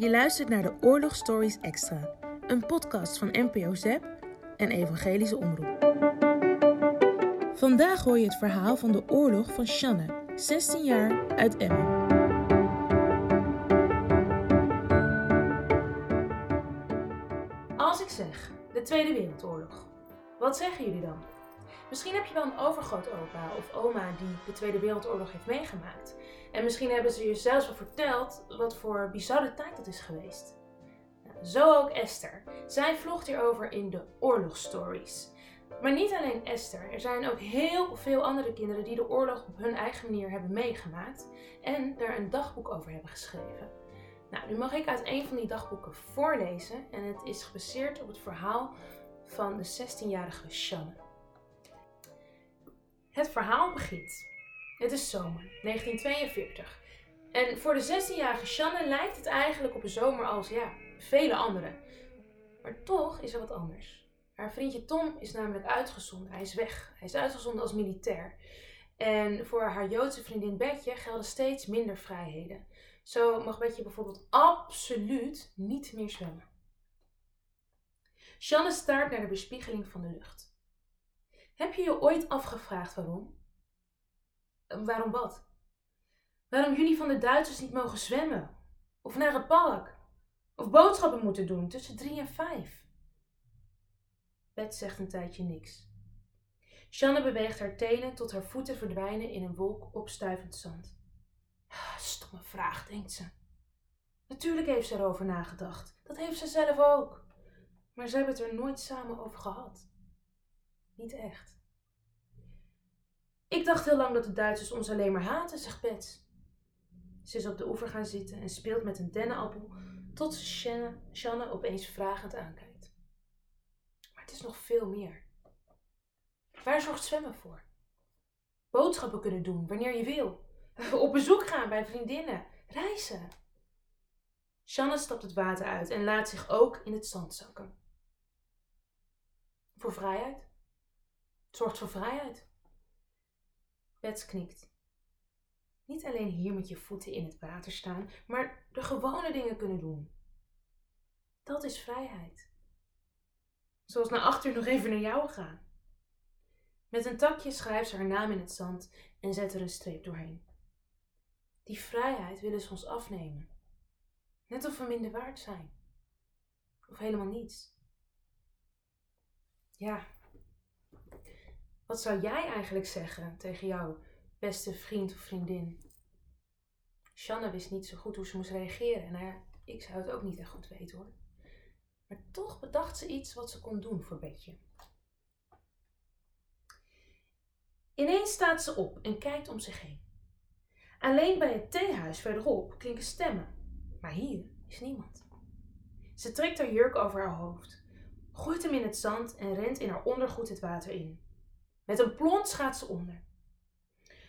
Je luistert naar de Oorlog Stories Extra, een podcast van NPO ZEP en Evangelische Omroep. Vandaag hoor je het verhaal van de oorlog van Shanne, 16 jaar, uit Emmen. Als ik zeg de Tweede Wereldoorlog, wat zeggen jullie dan? Misschien heb je wel een overgrootopa of oma die de Tweede Wereldoorlog heeft meegemaakt. En misschien hebben ze je zelfs wel verteld wat voor bizarre tijd dat is geweest. Nou, zo ook Esther. Zij vlogt hierover in de oorlogsstories. Maar niet alleen Esther, er zijn ook heel veel andere kinderen die de oorlog op hun eigen manier hebben meegemaakt en daar een dagboek over hebben geschreven. Nou, nu mag ik uit een van die dagboeken voorlezen en het is gebaseerd op het verhaal van de 16-jarige Shanne. Het verhaal begint. Het is zomer, 1942. En voor de 16-jarige Shanne lijkt het eigenlijk op een zomer als, ja, vele anderen. Maar toch is er wat anders. Haar vriendje Tom is namelijk uitgezonden. Hij is weg. Hij is uitgezonden als militair. En voor haar Joodse vriendin Betje gelden steeds minder vrijheden. Zo mag Betje bijvoorbeeld absoluut niet meer zwemmen. Shanne staart naar de bespiegeling van de lucht. Heb je je ooit afgevraagd waarom? Waarom wat? Waarom jullie van de Duitsers niet mogen zwemmen? Of naar het park? Of boodschappen moeten doen tussen drie en vijf? Bet zegt een tijdje niks. Shanne beweegt haar tenen tot haar voeten verdwijnen in een wolk opstuivend zand. Ah, stomme vraag, denkt ze. Natuurlijk heeft ze erover nagedacht. Dat heeft ze zelf ook. Maar ze hebben het er nooit samen over gehad. Niet echt. Ik dacht heel lang dat de Duitsers ons alleen maar haten, zegt Bets. Ze is op de oever gaan zitten en speelt met een dennenappel tot ze opeens vragend aankijkt. Maar het is nog veel meer. Waar zorgt zwemmen voor? Boodschappen kunnen doen wanneer je wil. Op bezoek gaan bij vriendinnen. Reizen. Shanne stapt het water uit en laat zich ook in het zand zakken. Voor vrijheid. Het zorgt voor vrijheid. Bets knikt. Niet alleen hier met je voeten in het water staan, maar de gewone dingen kunnen doen. Dat is vrijheid. Zoals na acht uur nog even naar jou gaan. Met een takje schrijft ze haar naam in het zand en zet er een streep doorheen. Die vrijheid willen ze ons afnemen. Net of we minder waard zijn. Of helemaal niets. Ja, wat zou jij eigenlijk zeggen tegen jouw beste vriend of vriendin? Shanna wist niet zo goed hoe ze moest reageren. En nou ja, ik zou het ook niet echt goed weten hoor. Maar toch bedacht ze iets wat ze kon doen voor Betje. Ineens staat ze op en kijkt om zich heen. Alleen bij het theehuis verderop klinken stemmen, maar hier is niemand. Ze trekt haar jurk over haar hoofd, gooit hem in het zand en rent in haar ondergoed het water in. Met een plons gaat ze onder.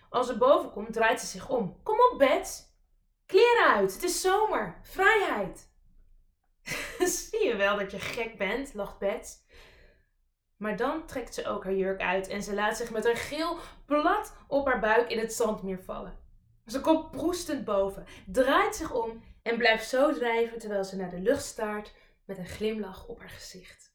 Als ze boven komt, draait ze zich om. Kom op, Bets! Kleren uit, het is zomer, vrijheid! Zie je wel dat je gek bent, lacht Bets. Maar dan trekt ze ook haar jurk uit en ze laat zich met een geel plat op haar buik in het zandmeer vallen. Ze komt proestend boven, draait zich om en blijft zo drijven terwijl ze naar de lucht staart met een glimlach op haar gezicht.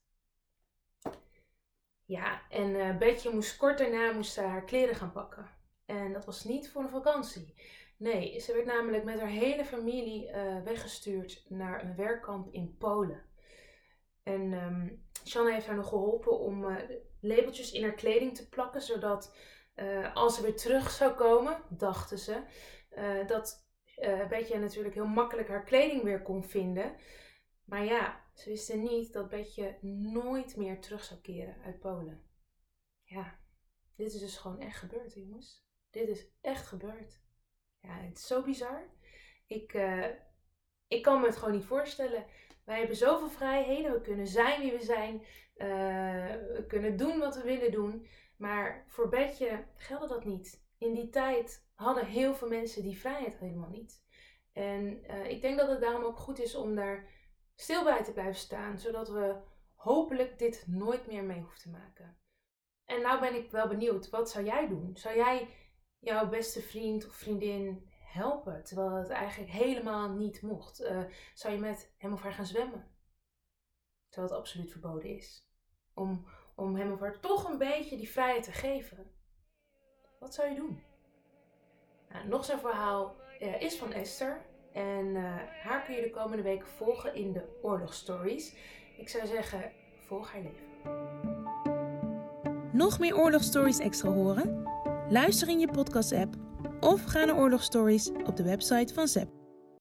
Ja, en uh, Betje moest kort daarna moest ze haar kleren gaan pakken. En dat was niet voor een vakantie. Nee, ze werd namelijk met haar hele familie uh, weggestuurd naar een werkkamp in Polen. En um, Shanna heeft haar nog geholpen om uh, labeltjes in haar kleding te plakken, zodat als ze weer terug zou komen, dachten ze, dat Betje natuurlijk heel makkelijk haar kleding weer kon vinden. Maar ja, ze wisten niet dat Betje nooit meer terug zou keren uit Polen. Ja, dit is dus gewoon echt gebeurd, jongens. Dit is echt gebeurd. Ja, het is zo bizar. Ik, uh, ik kan me het gewoon niet voorstellen. Wij hebben zoveel vrijheden. We kunnen zijn wie we zijn. Uh, we kunnen doen wat we willen doen. Maar voor Betje geldde dat niet. In die tijd hadden heel veel mensen die vrijheid helemaal niet. En uh, ik denk dat het daarom ook goed is om daar stil bij te blijven staan, zodat we hopelijk dit nooit meer mee hoeven te maken. En nou ben ik wel benieuwd, wat zou jij doen? Zou jij jouw beste vriend of vriendin helpen, terwijl het eigenlijk helemaal niet mocht? Uh, zou je met hem of haar gaan zwemmen? Terwijl het absoluut verboden is. Om, om hem of haar toch een beetje die vrijheid te geven. Wat zou je doen? Nou, nog zo'n verhaal uh, is van Esther. En uh, haar kun je de komende weken volgen in de oorlogsstories. Ik zou zeggen, volg haar leven. Nog meer oorlogsstories extra horen? Luister in je podcast-app of ga naar oorlogsstories op de website van ZEP.